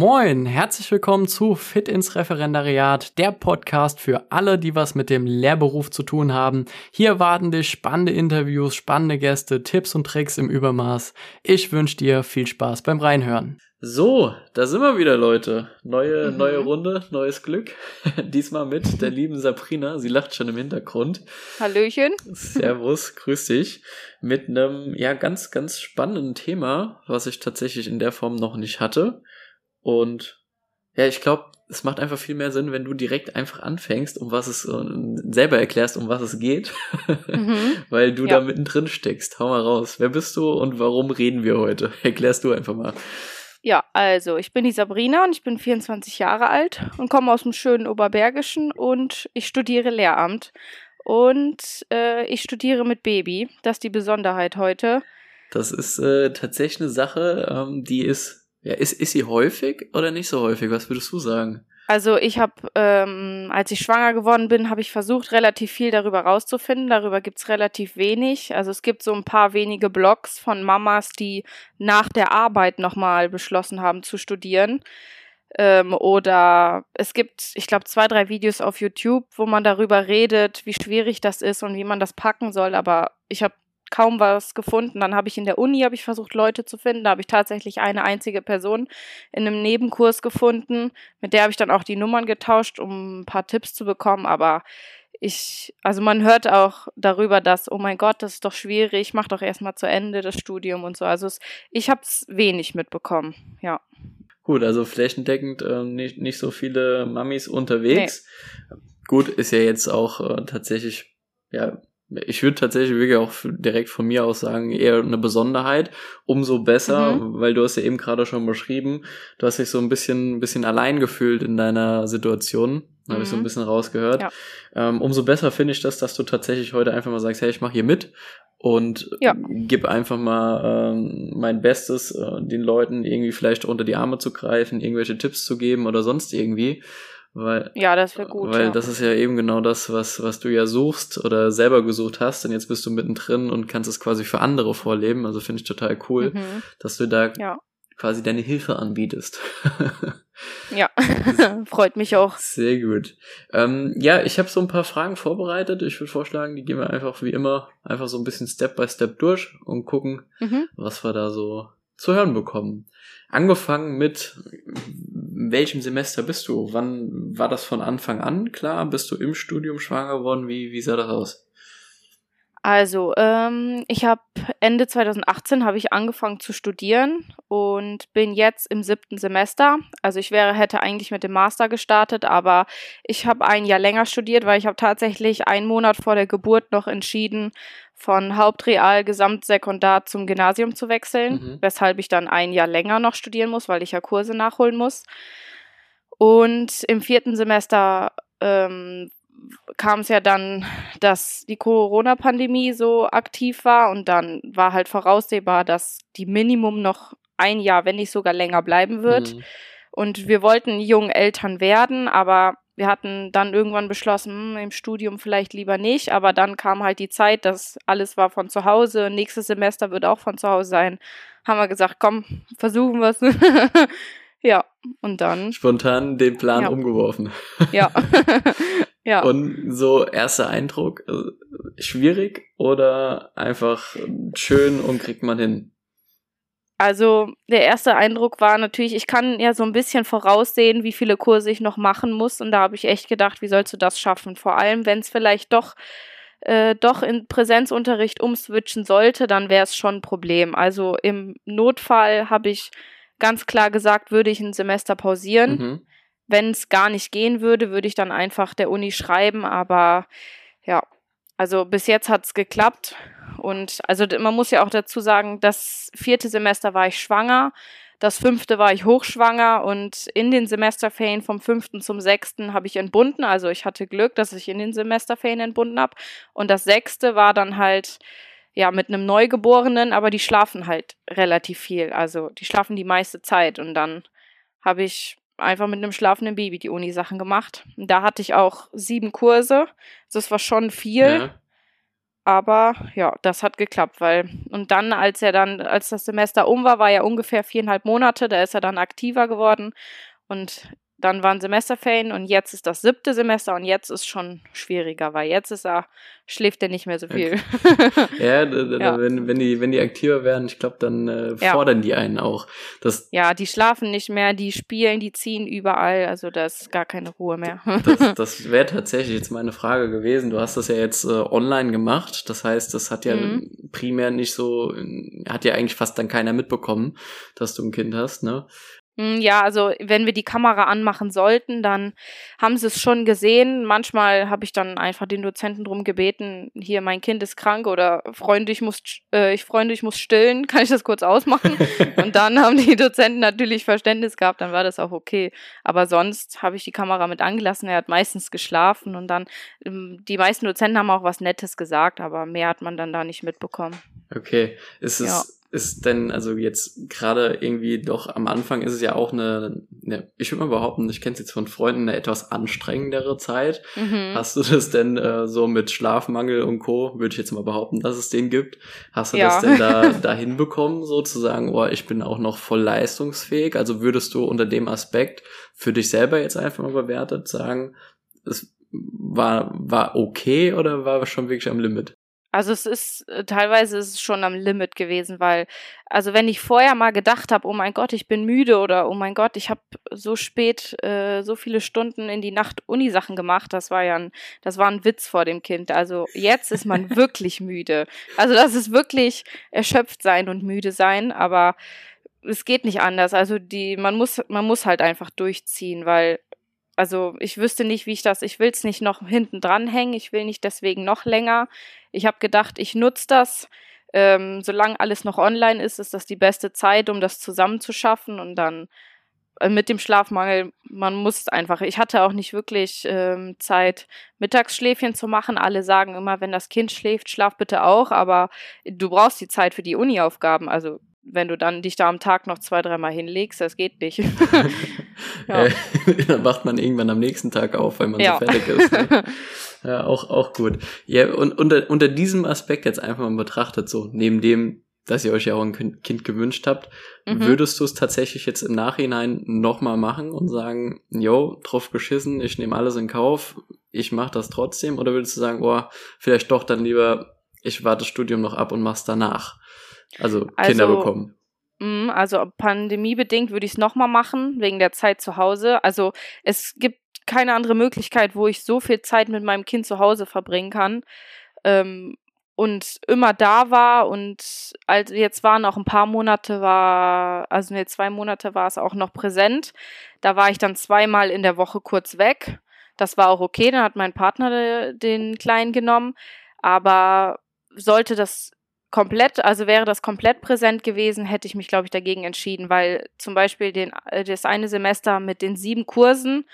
Moin, herzlich willkommen zu Fit ins Referendariat, der Podcast für alle, die was mit dem Lehrberuf zu tun haben. Hier warten dich spannende Interviews, spannende Gäste, Tipps und Tricks im Übermaß. Ich wünsche dir viel Spaß beim Reinhören. So, da sind wir wieder, Leute. Neue, mhm. neue Runde, neues Glück. Diesmal mit der lieben Sabrina. Sie lacht schon im Hintergrund. Hallöchen. Servus, grüß dich. Mit einem, ja, ganz, ganz spannenden Thema, was ich tatsächlich in der Form noch nicht hatte. Und ja, ich glaube, es macht einfach viel mehr Sinn, wenn du direkt einfach anfängst, um was es selber erklärst, um was es geht, mhm. weil du ja. da mittendrin steckst. Hau mal raus. Wer bist du und warum reden wir heute? Erklärst du einfach mal. Ja, also ich bin die Sabrina und ich bin 24 Jahre alt und komme aus dem schönen Oberbergischen und ich studiere Lehramt. Und äh, ich studiere mit Baby. Das ist die Besonderheit heute. Das ist äh, tatsächlich eine Sache, ähm, die ist ja, ist, ist sie häufig oder nicht so häufig? Was würdest du sagen? Also ich habe, ähm, als ich schwanger geworden bin, habe ich versucht, relativ viel darüber rauszufinden. Darüber gibt's relativ wenig. Also es gibt so ein paar wenige Blogs von Mamas, die nach der Arbeit nochmal beschlossen haben zu studieren. Ähm, oder es gibt, ich glaube, zwei, drei Videos auf YouTube, wo man darüber redet, wie schwierig das ist und wie man das packen soll. Aber ich habe kaum was gefunden. Dann habe ich in der Uni habe ich versucht Leute zu finden. Da habe ich tatsächlich eine einzige Person in einem Nebenkurs gefunden. Mit der habe ich dann auch die Nummern getauscht, um ein paar Tipps zu bekommen. Aber ich, also man hört auch darüber, dass, oh mein Gott, das ist doch schwierig, mach doch erstmal zu Ende das Studium und so. Also es, ich habe es wenig mitbekommen, ja. Gut, also flächendeckend äh, nicht, nicht so viele Mamis unterwegs. Nee. Gut, ist ja jetzt auch äh, tatsächlich, ja, ich würde tatsächlich wirklich auch direkt von mir aus sagen, eher eine Besonderheit. Umso besser, mhm. weil du hast ja eben gerade schon beschrieben, du hast dich so ein bisschen, ein bisschen allein gefühlt in deiner Situation. Mhm. Habe ich so ein mhm. bisschen rausgehört. Ja. Ähm, umso besser finde ich das, dass du tatsächlich heute einfach mal sagst, hey, ich mache hier mit und ja. gib einfach mal ähm, mein Bestes, äh, den Leuten irgendwie vielleicht unter die Arme zu greifen, irgendwelche Tipps zu geben oder sonst irgendwie. Weil, ja, das wäre gut. Weil ja. das ist ja eben genau das, was, was du ja suchst oder selber gesucht hast. Und jetzt bist du mittendrin und kannst es quasi für andere vorleben. Also finde ich total cool, mhm. dass du da ja. quasi deine Hilfe anbietest. ja, freut mich auch. Sehr gut. Ähm, ja, ich habe so ein paar Fragen vorbereitet. Ich würde vorschlagen, die gehen wir einfach wie immer einfach so ein bisschen Step by Step durch und gucken, mhm. was wir da so zu hören bekommen. Angefangen mit welchem Semester bist du? Wann war das von Anfang an klar? Bist du im Studium schwanger geworden? Wie, wie sah das aus? Also, ähm, ich habe Ende 2018 habe ich angefangen zu studieren und bin jetzt im siebten Semester. Also ich wäre hätte eigentlich mit dem Master gestartet, aber ich habe ein Jahr länger studiert, weil ich habe tatsächlich einen Monat vor der Geburt noch entschieden, von Hauptreal Gesamtsekundar zum Gymnasium zu wechseln, mhm. weshalb ich dann ein Jahr länger noch studieren muss, weil ich ja Kurse nachholen muss. Und im vierten Semester ähm, kam es ja dann, dass die Corona-Pandemie so aktiv war und dann war halt voraussehbar, dass die Minimum noch ein Jahr, wenn nicht sogar länger bleiben wird. Mhm. Und wir wollten jungen Eltern werden, aber wir hatten dann irgendwann beschlossen, hm, im Studium vielleicht lieber nicht, aber dann kam halt die Zeit, dass alles war von zu Hause, nächstes Semester wird auch von zu Hause sein. Haben wir gesagt, komm, versuchen wir es. ja, und dann. Spontan den Plan ja. umgeworfen. Ja. ja. Und so erster Eindruck, äh, schwierig oder einfach schön und kriegt man hin? Also der erste Eindruck war natürlich, ich kann ja so ein bisschen voraussehen, wie viele Kurse ich noch machen muss. Und da habe ich echt gedacht, wie sollst du das schaffen? Vor allem, wenn es vielleicht doch, äh, doch in Präsenzunterricht umswitchen sollte, dann wäre es schon ein Problem. Also im Notfall habe ich ganz klar gesagt, würde ich ein Semester pausieren. Mhm. Wenn es gar nicht gehen würde, würde ich dann einfach der Uni schreiben. Aber ja, also bis jetzt hat es geklappt. Und also man muss ja auch dazu sagen, das vierte Semester war ich schwanger, das fünfte war ich hochschwanger und in den Semesterferien vom fünften zum sechsten habe ich entbunden. Also ich hatte Glück, dass ich in den Semesterferien entbunden habe. Und das sechste war dann halt ja mit einem Neugeborenen, aber die schlafen halt relativ viel. Also die schlafen die meiste Zeit und dann habe ich einfach mit einem schlafenden Baby die Uni-Sachen gemacht. Und da hatte ich auch sieben Kurse. Das war schon viel. Ja. Aber ja, das hat geklappt, weil und dann, als er dann, als das Semester um war, war er ungefähr viereinhalb Monate, da ist er dann aktiver geworden und dann waren Semesterferien und jetzt ist das siebte Semester und jetzt ist schon schwieriger, weil jetzt ist er, schläft er nicht mehr so viel. Okay. ja, ja, Wenn, wenn, die, wenn die aktiver werden, ich glaube, dann äh, fordern ja. die einen auch. Das, ja, die schlafen nicht mehr, die spielen, die ziehen überall, also da ist gar keine Ruhe mehr. das das wäre tatsächlich jetzt meine Frage gewesen. Du hast das ja jetzt äh, online gemacht, das heißt, das hat ja mhm. primär nicht so, hat ja eigentlich fast dann keiner mitbekommen, dass du ein Kind hast, ne? Hm, ja, also wenn wir die Kamera anmachen sollten, dann haben sie es schon gesehen. Manchmal habe ich dann einfach den Dozenten drum gebeten, hier mein Kind ist krank oder Freunde, ich muss, äh, ich Freunde, ich muss stillen, kann ich das kurz ausmachen? und dann haben die Dozenten natürlich Verständnis gehabt, dann war das auch okay. Aber sonst habe ich die Kamera mit angelassen. Er hat meistens geschlafen und dann ähm, die meisten Dozenten haben auch was Nettes gesagt, aber mehr hat man dann da nicht mitbekommen. Okay, ist es ja ist denn, also jetzt gerade irgendwie doch am Anfang ist es ja auch eine, eine ich würde mal behaupten, ich kenne es jetzt von Freunden, eine etwas anstrengendere Zeit. Mhm. Hast du das denn äh, so mit Schlafmangel und Co., würde ich jetzt mal behaupten, dass es den gibt? Hast du ja. das denn da, da hinbekommen, sozusagen, oh, ich bin auch noch voll leistungsfähig? Also würdest du unter dem Aspekt für dich selber jetzt einfach mal bewertet sagen, es war, war okay oder war schon wirklich am Limit? Also es ist äh, teilweise ist es schon am Limit gewesen, weil also wenn ich vorher mal gedacht habe, oh mein Gott, ich bin müde oder oh mein Gott, ich habe so spät äh, so viele Stunden in die Nacht Uni-Sachen gemacht, das war ja ein, das war ein Witz vor dem Kind. Also jetzt ist man wirklich müde. Also das ist wirklich erschöpft sein und müde sein, aber es geht nicht anders. Also die man muss man muss halt einfach durchziehen, weil also ich wüsste nicht, wie ich das, ich will es nicht noch hinten dran hängen, ich will nicht deswegen noch länger. Ich habe gedacht, ich nutze das. Ähm, solange alles noch online ist, ist das die beste Zeit, um das zusammenzuschaffen und dann äh, mit dem Schlafmangel, man muss einfach, ich hatte auch nicht wirklich ähm, Zeit, Mittagsschläfchen zu machen. Alle sagen immer, wenn das Kind schläft, schlaf bitte auch, aber du brauchst die Zeit für die Uni-Aufgaben. Also wenn du dann dich da am Tag noch zwei, dreimal hinlegst, das geht nicht. ja. dann wacht man irgendwann am nächsten Tag auf, weil man ja. so fertig ist. Ne? Ja, auch, auch gut. Ja, und unter, unter diesem Aspekt jetzt einfach mal betrachtet, so neben dem, dass ihr euch ja auch ein Kind gewünscht habt, mhm. würdest du es tatsächlich jetzt im Nachhinein nochmal machen und sagen, yo, drauf geschissen, ich nehme alles in Kauf, ich mach das trotzdem? Oder würdest du sagen, oh, vielleicht doch dann lieber, ich warte das Studium noch ab und mach's danach? Also, also Kinder bekommen. Mm, also pandemiebedingt würde ich es nochmal machen, wegen der Zeit zu Hause. Also es gibt keine andere Möglichkeit, wo ich so viel Zeit mit meinem Kind zu Hause verbringen kann. Ähm, und immer da war und also jetzt waren auch ein paar Monate war, also ne, zwei Monate war es auch noch präsent. Da war ich dann zweimal in der Woche kurz weg. Das war auch okay, dann hat mein Partner den Kleinen genommen. Aber sollte das komplett, also wäre das komplett präsent gewesen, hätte ich mich, glaube ich, dagegen entschieden, weil zum Beispiel den, äh, das eine Semester mit den sieben Kursen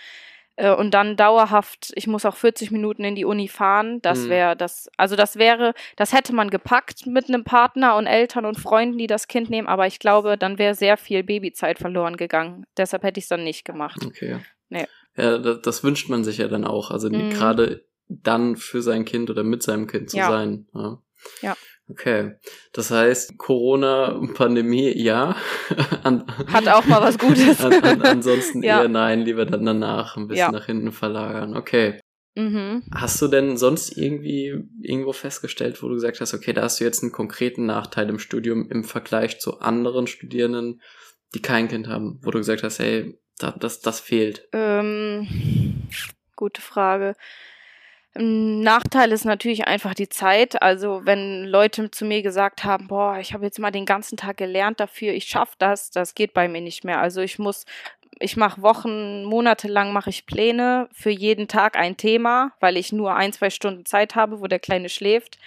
äh, und dann dauerhaft, ich muss auch 40 Minuten in die Uni fahren, das mhm. wäre das, also das wäre, das hätte man gepackt mit einem Partner und Eltern und Freunden, die das Kind nehmen, aber ich glaube, dann wäre sehr viel Babyzeit verloren gegangen. Deshalb hätte ich es dann nicht gemacht. Okay. Nee. Ja, das, das, wünscht man sich ja dann auch, also mhm. gerade dann für sein Kind oder mit seinem Kind zu ja. sein. Ja. ja. Okay, das heißt Corona, Pandemie, ja. An, Hat auch mal was Gutes. an, an, ansonsten ja. eher nein, lieber dann danach ein bisschen ja. nach hinten verlagern. Okay. Mhm. Hast du denn sonst irgendwie irgendwo festgestellt, wo du gesagt hast, okay, da hast du jetzt einen konkreten Nachteil im Studium im Vergleich zu anderen Studierenden, die kein Kind haben, wo du gesagt hast, hey, das, das, das fehlt? Ähm, gute Frage. Nachteil ist natürlich einfach die Zeit. Also wenn Leute zu mir gesagt haben, boah, ich habe jetzt mal den ganzen Tag gelernt dafür, ich schaffe das, das geht bei mir nicht mehr. Also ich muss, ich mache Wochen, Monate lang mache ich Pläne für jeden Tag ein Thema, weil ich nur ein, zwei Stunden Zeit habe, wo der Kleine schläft.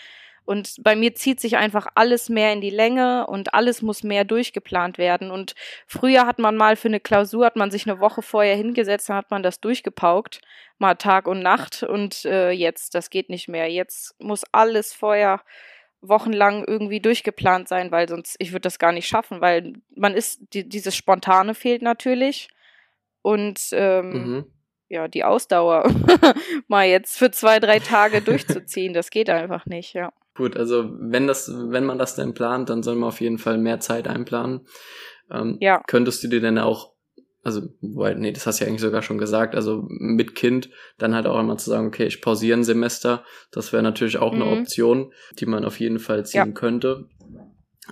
Und bei mir zieht sich einfach alles mehr in die Länge und alles muss mehr durchgeplant werden. Und früher hat man mal für eine Klausur, hat man sich eine Woche vorher hingesetzt, dann hat man das durchgepaukt, mal Tag und Nacht. Und äh, jetzt, das geht nicht mehr. Jetzt muss alles vorher wochenlang irgendwie durchgeplant sein, weil sonst ich würde das gar nicht schaffen, weil man ist, die, dieses Spontane fehlt natürlich. Und ähm, mhm. ja, die Ausdauer mal jetzt für zwei, drei Tage durchzuziehen, das geht einfach nicht, ja. Gut, also wenn das, wenn man das denn plant, dann soll man auf jeden Fall mehr Zeit einplanen. Ähm, ja. Könntest du dir denn auch, also, nee, das hast du ja eigentlich sogar schon gesagt, also mit Kind dann halt auch immer zu sagen, okay, ich pausiere ein Semester, das wäre natürlich auch mhm. eine Option, die man auf jeden Fall ziehen ja. könnte.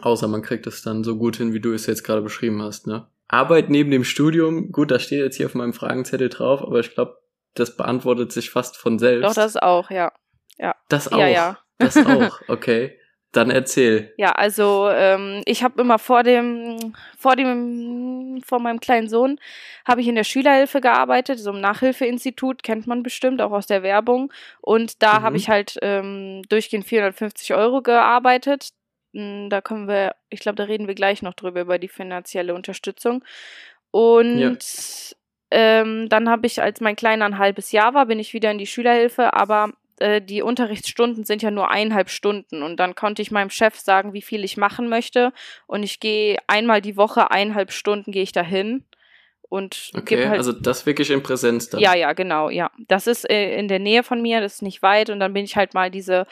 Außer man kriegt es dann so gut hin, wie du es jetzt gerade beschrieben hast, ne? Arbeit neben dem Studium, gut, das steht jetzt hier auf meinem Fragenzettel drauf, aber ich glaube, das beantwortet sich fast von selbst. Doch, das auch, ja. Ja. Das auch. Ja, ja. Das auch, okay. Dann erzähl. Ja, also ähm, ich habe immer vor dem, vor dem, vor meinem kleinen Sohn habe ich in der Schülerhilfe gearbeitet, so im Nachhilfeinstitut, kennt man bestimmt auch aus der Werbung. Und da mhm. habe ich halt ähm, durchgehend 450 Euro gearbeitet. Hm, da können wir, ich glaube, da reden wir gleich noch drüber, über die finanzielle Unterstützung. Und ja. ähm, dann habe ich, als mein Kleiner ein halbes Jahr war, bin ich wieder in die Schülerhilfe, aber äh, die Unterrichtsstunden sind ja nur eineinhalb Stunden und dann konnte ich meinem Chef sagen, wie viel ich machen möchte und ich gehe einmal die Woche eineinhalb Stunden gehe ich dahin und okay, halt, also das wirklich in Präsenz dann. Ja, ja, genau, ja. Das ist äh, in der Nähe von mir, das ist nicht weit und dann bin ich halt mal diese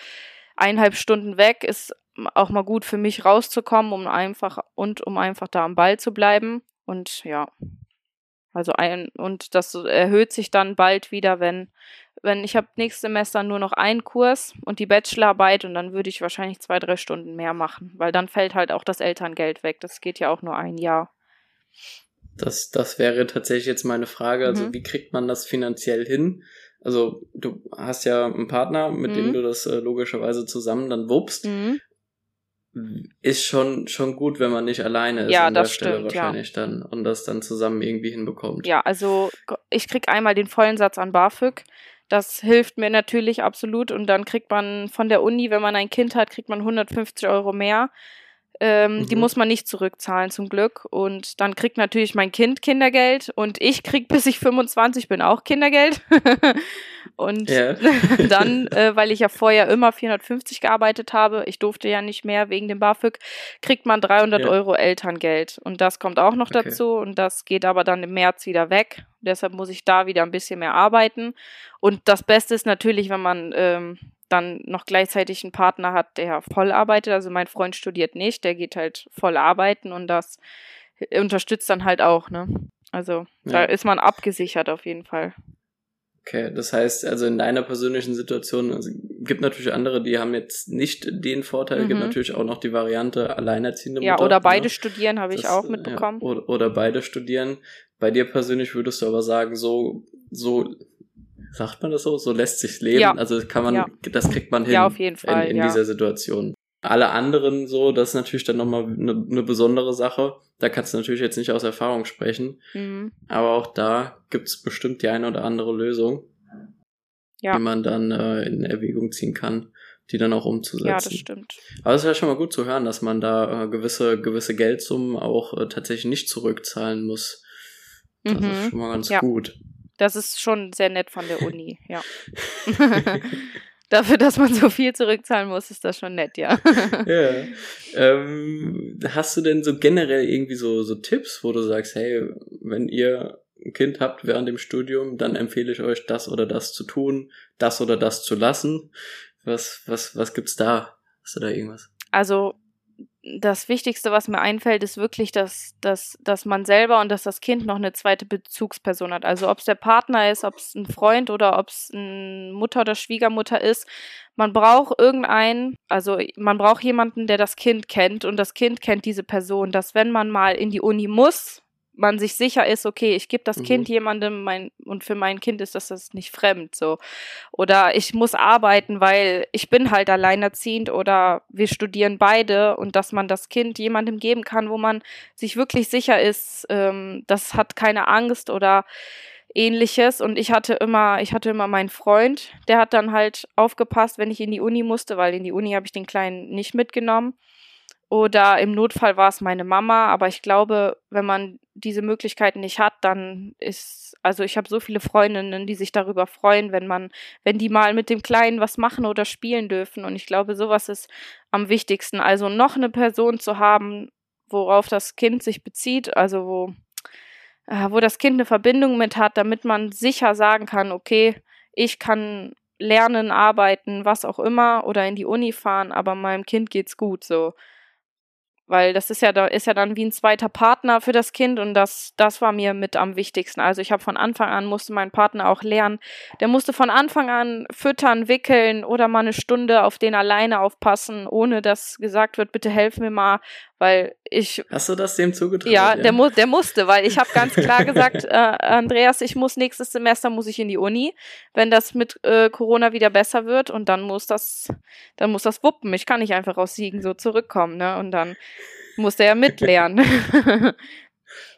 eineinhalb Stunden weg, ist auch mal gut für mich rauszukommen, um einfach und um einfach da am Ball zu bleiben und ja. Also ein und das erhöht sich dann bald wieder, wenn wenn ich habe nächstes Semester nur noch einen Kurs und die Bachelorarbeit und dann würde ich wahrscheinlich zwei, drei Stunden mehr machen, weil dann fällt halt auch das Elterngeld weg. Das geht ja auch nur ein Jahr. Das, das wäre tatsächlich jetzt meine Frage. Also, mhm. wie kriegt man das finanziell hin? Also, du hast ja einen Partner, mit mhm. dem du das äh, logischerweise zusammen dann wuppst. Mhm. Ist schon, schon gut, wenn man nicht alleine ist ja, an der Stelle stimmt, wahrscheinlich ja. dann und das dann zusammen irgendwie hinbekommt. Ja, also ich krieg einmal den vollen Satz an BAföG. Das hilft mir natürlich absolut. Und dann kriegt man von der Uni, wenn man ein Kind hat, kriegt man 150 Euro mehr. Ähm, mhm. Die muss man nicht zurückzahlen, zum Glück. Und dann kriegt natürlich mein Kind Kindergeld und ich krieg bis ich 25 bin auch Kindergeld. und dann, äh, weil ich ja vorher immer 450 gearbeitet habe, ich durfte ja nicht mehr wegen dem BAföG, kriegt man 300 ja. Euro Elterngeld. Und das kommt auch noch okay. dazu und das geht aber dann im März wieder weg. Deshalb muss ich da wieder ein bisschen mehr arbeiten. Und das Beste ist natürlich, wenn man ähm, dann noch gleichzeitig einen Partner hat, der voll arbeitet. Also mein Freund studiert nicht, der geht halt voll arbeiten und das unterstützt dann halt auch, ne? Also ja. da ist man abgesichert auf jeden Fall. Okay, das heißt, also in deiner persönlichen Situation, also gibt natürlich andere, die haben jetzt nicht den Vorteil, mhm. gibt natürlich auch noch die Variante alleinerziehende Mutter. Ja, oder beide ne? studieren, habe ich auch mitbekommen. Ja, oder, oder beide studieren. Bei dir persönlich würdest du aber sagen, so, so sagt man das so? So lässt sich leben. Ja. Also kann man, ja. das kriegt man hin. Ja, auf jeden Fall. In, in dieser Situation. Alle anderen so, das ist natürlich dann nochmal eine, eine besondere Sache. Da kannst du natürlich jetzt nicht aus Erfahrung sprechen. Mhm. Aber auch da gibt's bestimmt die eine oder andere Lösung, ja. die man dann äh, in Erwägung ziehen kann, die dann auch umzusetzen. Ja, das stimmt. Aber es ist ja schon mal gut zu hören, dass man da äh, gewisse, gewisse Geldsummen auch äh, tatsächlich nicht zurückzahlen muss. Das mhm. ist schon mal ganz gut. Das ist schon sehr nett von der Uni, ja. Dafür, dass man so viel zurückzahlen muss, ist das schon nett, ja. ja. Ähm, hast du denn so generell irgendwie so, so Tipps, wo du sagst, hey, wenn ihr ein Kind habt während dem Studium, dann empfehle ich euch, das oder das zu tun, das oder das zu lassen. Was, was, was gibt's da? Hast du da irgendwas? Also das Wichtigste, was mir einfällt, ist wirklich, dass, dass, dass man selber und dass das Kind noch eine zweite Bezugsperson hat. Also ob es der Partner ist, ob es ein Freund oder ob es eine Mutter oder Schwiegermutter ist. Man braucht irgendeinen, also man braucht jemanden, der das Kind kennt und das Kind kennt diese Person, dass wenn man mal in die Uni muss, man sich sicher ist, okay, ich gebe das mhm. Kind jemandem mein, und für mein Kind ist das, das nicht fremd so. Oder ich muss arbeiten, weil ich bin halt alleinerziehend oder wir studieren beide und dass man das Kind jemandem geben kann, wo man sich wirklich sicher ist, ähm, das hat keine Angst oder ähnliches und ich hatte immer ich hatte immer meinen Freund der hat dann halt aufgepasst wenn ich in die Uni musste weil in die Uni habe ich den kleinen nicht mitgenommen oder im Notfall war es meine Mama, aber ich glaube, wenn man diese Möglichkeiten nicht hat, dann ist, also ich habe so viele Freundinnen, die sich darüber freuen, wenn man, wenn die mal mit dem Kleinen was machen oder spielen dürfen. Und ich glaube, sowas ist am wichtigsten. Also noch eine Person zu haben, worauf das Kind sich bezieht, also wo, äh, wo das Kind eine Verbindung mit hat, damit man sicher sagen kann, okay, ich kann lernen, arbeiten, was auch immer oder in die Uni fahren, aber meinem Kind geht's gut so. Weil das ist ja da ist ja dann wie ein zweiter Partner für das Kind und das das war mir mit am wichtigsten. Also ich habe von Anfang an musste mein Partner auch lernen. Der musste von Anfang an füttern, wickeln oder mal eine Stunde auf den alleine aufpassen, ohne dass gesagt wird, bitte helf mir mal, weil ich. Hast du das dem zugetraut? Ja, ja? Der, mu der musste, weil ich habe ganz klar gesagt, äh, Andreas, ich muss nächstes Semester muss ich in die Uni, wenn das mit äh, Corona wieder besser wird und dann muss das, dann muss das wuppen. Ich kann nicht einfach aus Siegen so zurückkommen, ne? Und dann muss der ja mitlernen.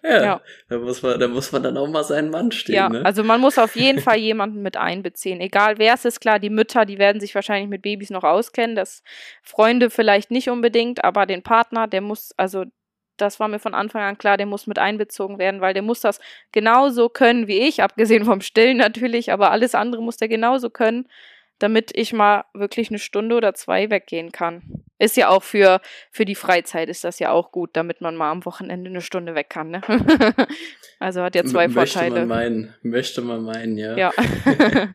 Ja, ja, Da, muss man, da muss man dann auch mal seinen Mann stehen. Ja, ne? also man muss auf jeden Fall jemanden mit einbeziehen. Egal wer es ist, klar, die Mütter, die werden sich wahrscheinlich mit Babys noch auskennen. Das Freunde vielleicht nicht unbedingt, aber den Partner, der muss, also das war mir von Anfang an klar, der muss mit einbezogen werden, weil der muss das genauso können wie ich, abgesehen vom Stillen natürlich, aber alles andere muss der genauso können damit ich mal wirklich eine Stunde oder zwei weggehen kann. Ist ja auch für, für die Freizeit ist das ja auch gut, damit man mal am Wochenende eine Stunde weg kann. Ne? also hat ja zwei M Vorteile. Möchte man meinen, möchte man meinen, ja. Ja.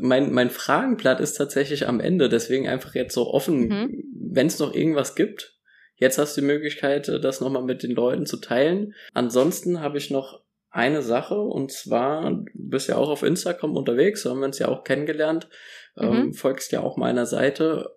mein, mein Fragenblatt ist tatsächlich am Ende, deswegen einfach jetzt so offen, mhm. wenn es noch irgendwas gibt. Jetzt hast du die Möglichkeit, das nochmal mit den Leuten zu teilen. Ansonsten habe ich noch eine Sache und zwar, du bist ja auch auf Instagram unterwegs, haben wir uns ja auch kennengelernt, ähm, mhm. ähm, folgst ja auch meiner Seite.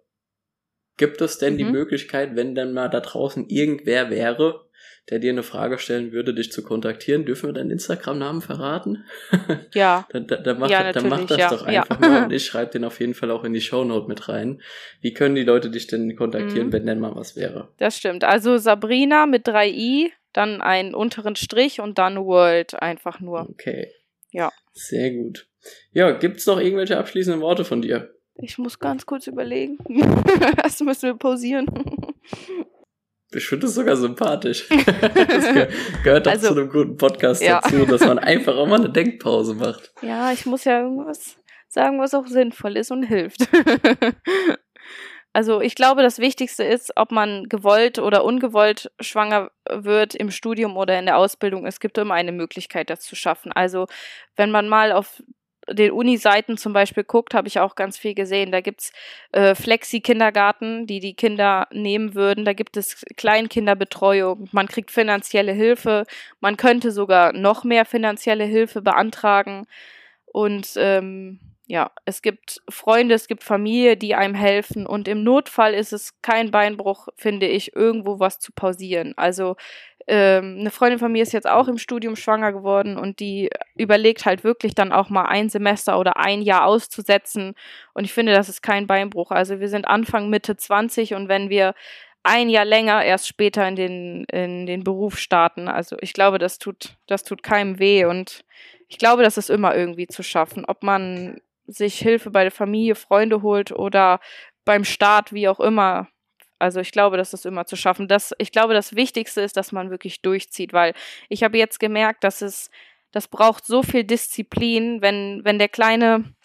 Gibt es denn mhm. die Möglichkeit, wenn denn mal da draußen irgendwer wäre, der dir eine Frage stellen würde, dich zu kontaktieren, dürfen wir deinen Instagram-Namen verraten? Ja. dann, dann, dann, mach, ja, dann mach das ja. doch einfach ja. mal und ich schreibe den auf jeden Fall auch in die Shownote mit rein. Wie können die Leute dich denn kontaktieren, mhm. wenn denn mal was wäre? Das stimmt. Also Sabrina mit drei i dann einen unteren Strich und dann World einfach nur. Okay. Ja. Sehr gut. Ja, gibt's noch irgendwelche abschließenden Worte von dir? Ich muss ganz kurz überlegen. Erst müssen wir pausieren. Ich finde es sogar sympathisch. das gehört doch also, zu einem guten Podcast ja. dazu, dass man einfach auch mal eine Denkpause macht. Ja, ich muss ja irgendwas sagen, was auch sinnvoll ist und hilft. Also ich glaube, das Wichtigste ist, ob man gewollt oder ungewollt schwanger wird im Studium oder in der Ausbildung. Es gibt immer eine Möglichkeit, das zu schaffen. Also wenn man mal auf den Uni-Seiten zum Beispiel guckt, habe ich auch ganz viel gesehen. Da gibt's äh, Flexi-Kindergarten, die die Kinder nehmen würden. Da gibt es Kleinkinderbetreuung. Man kriegt finanzielle Hilfe. Man könnte sogar noch mehr finanzielle Hilfe beantragen. Und ähm, ja, es gibt Freunde, es gibt Familie, die einem helfen und im Notfall ist es kein Beinbruch, finde ich, irgendwo was zu pausieren. Also ähm, eine Freundin von mir ist jetzt auch im Studium schwanger geworden und die überlegt halt wirklich dann auch mal ein Semester oder ein Jahr auszusetzen und ich finde, das ist kein Beinbruch. Also wir sind Anfang Mitte 20 und wenn wir ein Jahr länger erst später in den, in den Beruf starten. Also ich glaube, das tut, das tut keinem weh und ich glaube, das ist immer irgendwie zu schaffen. Ob man sich Hilfe bei der Familie, Freunde holt oder beim Staat, wie auch immer. Also ich glaube, das ist immer zu schaffen. Das, ich glaube, das Wichtigste ist, dass man wirklich durchzieht, weil ich habe jetzt gemerkt, dass es, das braucht so viel Disziplin, wenn, wenn der Kleine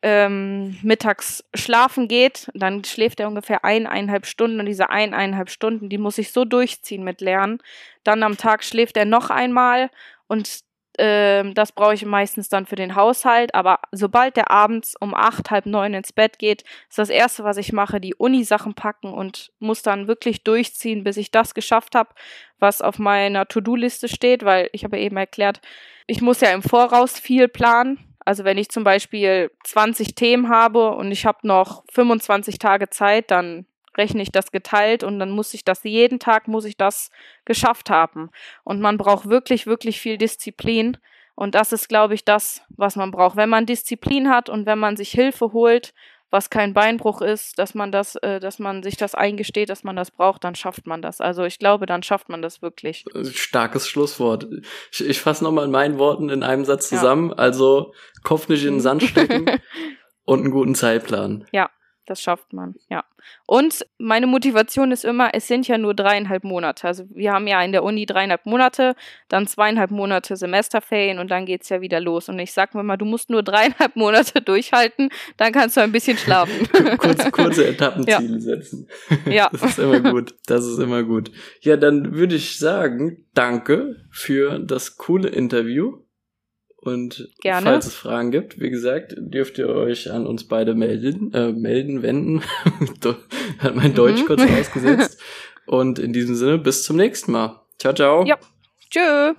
ähm, mittags schlafen geht, dann schläft er ungefähr eineinhalb Stunden und diese eineinhalb Stunden, die muss ich so durchziehen mit Lernen. Dann am Tag schläft er noch einmal und ähm, das brauche ich meistens dann für den Haushalt. Aber sobald der abends um acht, halb neun ins Bett geht, ist das erste, was ich mache, die Uni-Sachen packen und muss dann wirklich durchziehen, bis ich das geschafft habe, was auf meiner To-Do-Liste steht, weil ich habe ja eben erklärt, ich muss ja im Voraus viel planen. Also wenn ich zum Beispiel 20 Themen habe und ich habe noch 25 Tage Zeit, dann rechne ich das geteilt und dann muss ich das jeden Tag muss ich das geschafft haben. Und man braucht wirklich, wirklich viel Disziplin. Und das ist, glaube ich, das, was man braucht. Wenn man Disziplin hat und wenn man sich Hilfe holt, was kein Beinbruch ist, dass man das, äh, dass man sich das eingesteht, dass man das braucht, dann schafft man das. Also ich glaube, dann schafft man das wirklich. Starkes Schlusswort. Ich, ich fasse nochmal in meinen Worten in einem Satz zusammen. Ja. Also Kopf nicht in den Sand stecken und einen guten Zeitplan. Ja, das schafft man, ja. Und meine Motivation ist immer, es sind ja nur dreieinhalb Monate. Also wir haben ja in der Uni dreieinhalb Monate, dann zweieinhalb Monate Semesterferien und dann geht's ja wieder los. Und ich sag mir mal, du musst nur dreieinhalb Monate durchhalten, dann kannst du ein bisschen schlafen. kurze, kurze Etappenziele ja. setzen. Ja. Das ist immer gut. Das ist immer gut. Ja, dann würde ich sagen, danke für das coole Interview Und Gerne. falls es Fragen gibt, wie gesagt, dürft ihr euch an uns beide melden, äh, melden, wenden. Hat mein Deutsch Mhm. kurz ausgesetzt. Und in diesem Sinne, bis zum nächsten Mal. Ciao, ciao. Ja. Tschö.